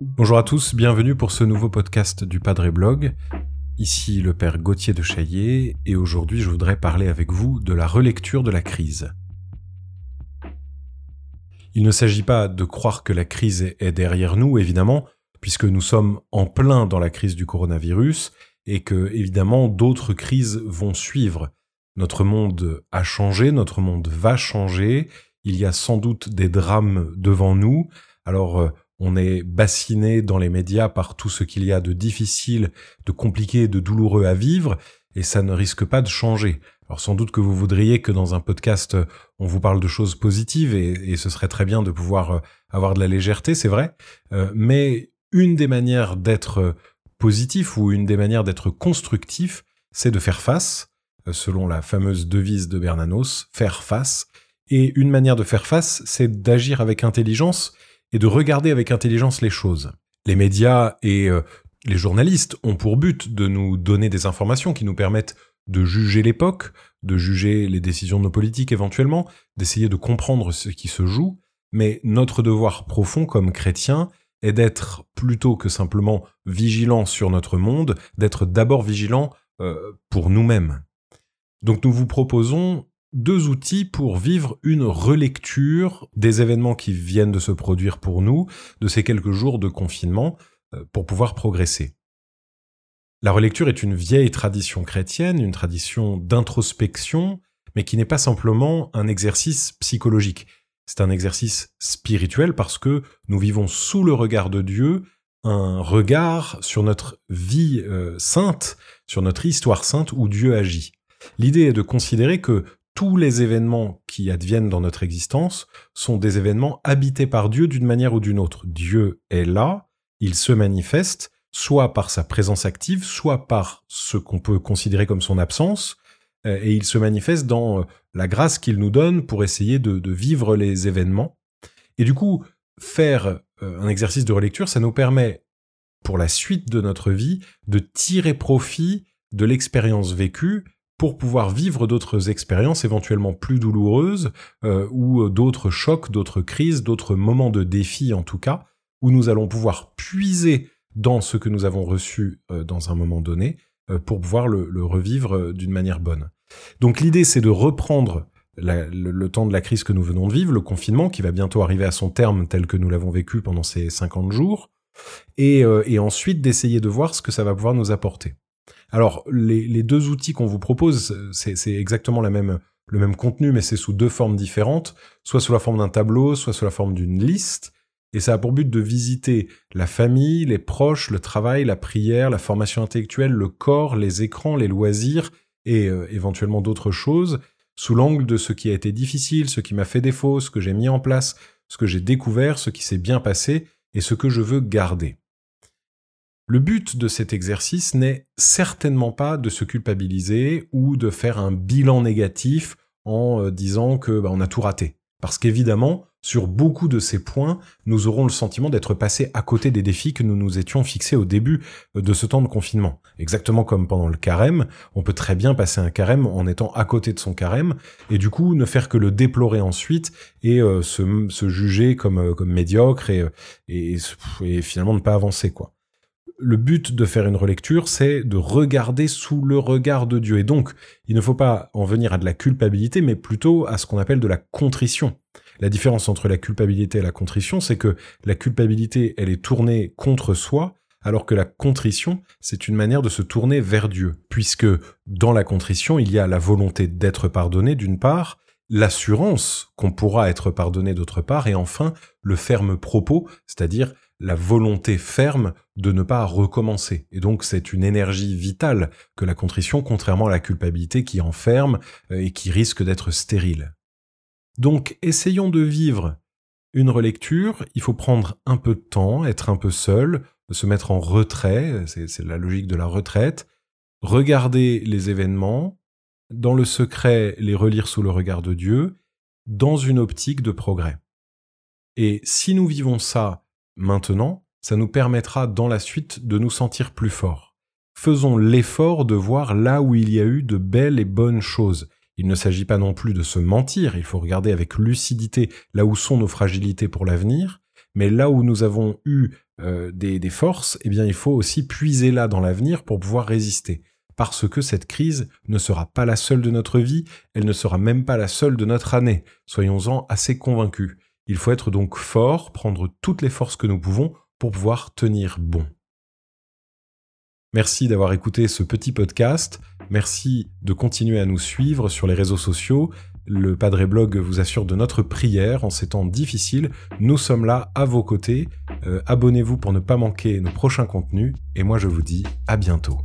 Bonjour à tous, bienvenue pour ce nouveau podcast du Padre Blog. Ici le père Gauthier de Chaillet et aujourd'hui je voudrais parler avec vous de la relecture de la crise. Il ne s'agit pas de croire que la crise est derrière nous, évidemment, puisque nous sommes en plein dans la crise du coronavirus et que, évidemment, d'autres crises vont suivre. Notre monde a changé, notre monde va changer, il y a sans doute des drames devant nous, alors euh, on est bassiné dans les médias par tout ce qu'il y a de difficile, de compliqué, de douloureux à vivre, et ça ne risque pas de changer. Alors sans doute que vous voudriez que dans un podcast, euh, on vous parle de choses positives et, ce serait très bien de pouvoir euh, avoir de la légèreté, c'est vrai. Mais une des manières d'être positif ou une des manières d'être constructif, c'est de faire face, selon la fameuse devise de Bernanos, faire face. Et une manière de faire face, c'est d'agir avec intelligence et de regarder avec intelligence les choses. Les médias et les journalistes ont pour but de nous donner des informations qui nous permettent de juger l'époque, de juger les décisions de nos politiques éventuellement, d'essayer de comprendre ce qui se joue, mais notre devoir profond comme chrétien est d'être plutôt que simplement vigilant sur notre monde, d'être d'abord vigilant euh, pour nous-mêmes. Donc nous vous proposons deux outils pour vivre une relecture des événements qui viennent de se produire pour nous, de ces quelques jours de confinement, euh, pour pouvoir progresser. La relecture est une vieille tradition chrétienne, une tradition d'introspection, mais qui n'est pas simplement un exercice psychologique. C'est un exercice spirituel parce que nous vivons sous le regard de Dieu un regard sur notre vie euh, sainte, sur notre histoire sainte où Dieu agit. L'idée est de considérer que tous les événements qui adviennent dans notre existence sont des événements habités par Dieu d'une manière ou d'une autre. Dieu est là, il se manifeste, soit par sa présence active, soit par ce qu'on peut considérer comme son absence, euh, et il se manifeste dans euh, la grâce qu'il nous donne pour essayer de, vivre les événements. Et du coup, faire euh, un exercice de relecture, ça nous permet, pour la suite de notre vie, de tirer profit de l'expérience vécue pour pouvoir vivre d'autres expériences éventuellement plus douloureuses, ou d'autres chocs, d'autres crises, d'autres moments de défi en tout cas, où nous allons pouvoir puiser dans ce que nous avons reçu euh, dans un moment donné euh, pour pouvoir le, revivre euh, d'une manière bonne. Donc l'idée, c'est de reprendre le, temps de la crise que nous venons de vivre, le confinement qui va bientôt arriver à son terme tel que nous l'avons vécu pendant ces 50 jours, et, ensuite d'essayer de voir ce que ça va pouvoir nous apporter. Alors les, deux outils qu'on vous propose, c'est exactement le même contenu, mais c'est sous deux formes différentes, soit sous la forme d'un tableau, soit sous la forme d'une liste. Et ça a pour but de visiter la famille, les proches, le travail, la prière, la formation intellectuelle, le corps, les écrans, les loisirs et euh, éventuellement d'autres choses, sous l'angle de ce qui a été difficile, ce qui m'a fait défaut, ce que j'ai mis en place, ce que j'ai découvert, ce qui s'est bien passé et ce que je veux garder. Le but de cet exercice n'est certainement pas de se culpabiliser ou de faire un bilan négatif en euh, disant que bah, on a tout raté. Parce qu'évidemment, sur beaucoup de ces points, nous aurons le sentiment d'être passés à côté des défis que nous nous étions fixés au début euh, de ce temps de confinement. Exactement comme pendant le carême, on peut très bien passer un carême en étant à côté de son carême, et du coup ne faire que le déplorer ensuite et euh, se, juger comme, médiocre et finalement ne pas avancer quoi le but de faire une relecture, c'est de regarder sous le regard de Dieu. Et donc, il ne faut pas en venir à de la culpabilité, mais plutôt à ce qu'on appelle de la contrition. La différence entre la culpabilité et la contrition, c'est que la culpabilité, elle est tournée contre soi, alors que la contrition, c'est une manière de se tourner vers Dieu, puisque dans la contrition, il y a la volonté d'être pardonné d'une part, l'assurance qu'on pourra être pardonné d'autre part, et enfin le ferme propos, c'est-à-dire la volonté ferme de ne pas recommencer. Et donc c'est une énergie vitale que la contrition, contrairement à la culpabilité qui enferme euh, et qui risque d'être stérile. Donc essayons de vivre une relecture, il faut prendre un peu de temps, être un peu seul, se mettre en retrait, c'est la logique de la retraite, regarder les événements, dans le secret les relire sous le regard de Dieu, dans une optique de progrès. Et si nous vivons ça maintenant, ça nous permettra dans la suite de nous sentir plus forts. Faisons l'effort de voir là où il y a eu de belles et bonnes choses. Il ne s'agit pas non plus de se mentir, il faut regarder avec lucidité là où sont nos fragilités pour l'avenir, mais là où nous avons eu euh, des, des, forces, eh bien il faut aussi puiser là dans l'avenir pour pouvoir résister. Parce que cette crise ne sera pas la seule de notre vie, elle ne sera même pas la seule de notre année. Soyons-en assez convaincus. Il faut être donc fort, prendre toutes les forces que nous pouvons pour pouvoir tenir bon. Merci d'avoir écouté ce petit podcast. Merci de continuer à nous suivre sur les réseaux sociaux. Le Padre Blog vous assure de notre prière en ces temps difficiles. Nous sommes là à vos côtés. Euh, abonnez-vous pour ne pas manquer nos prochains contenus. Et moi je vous dis à bientôt.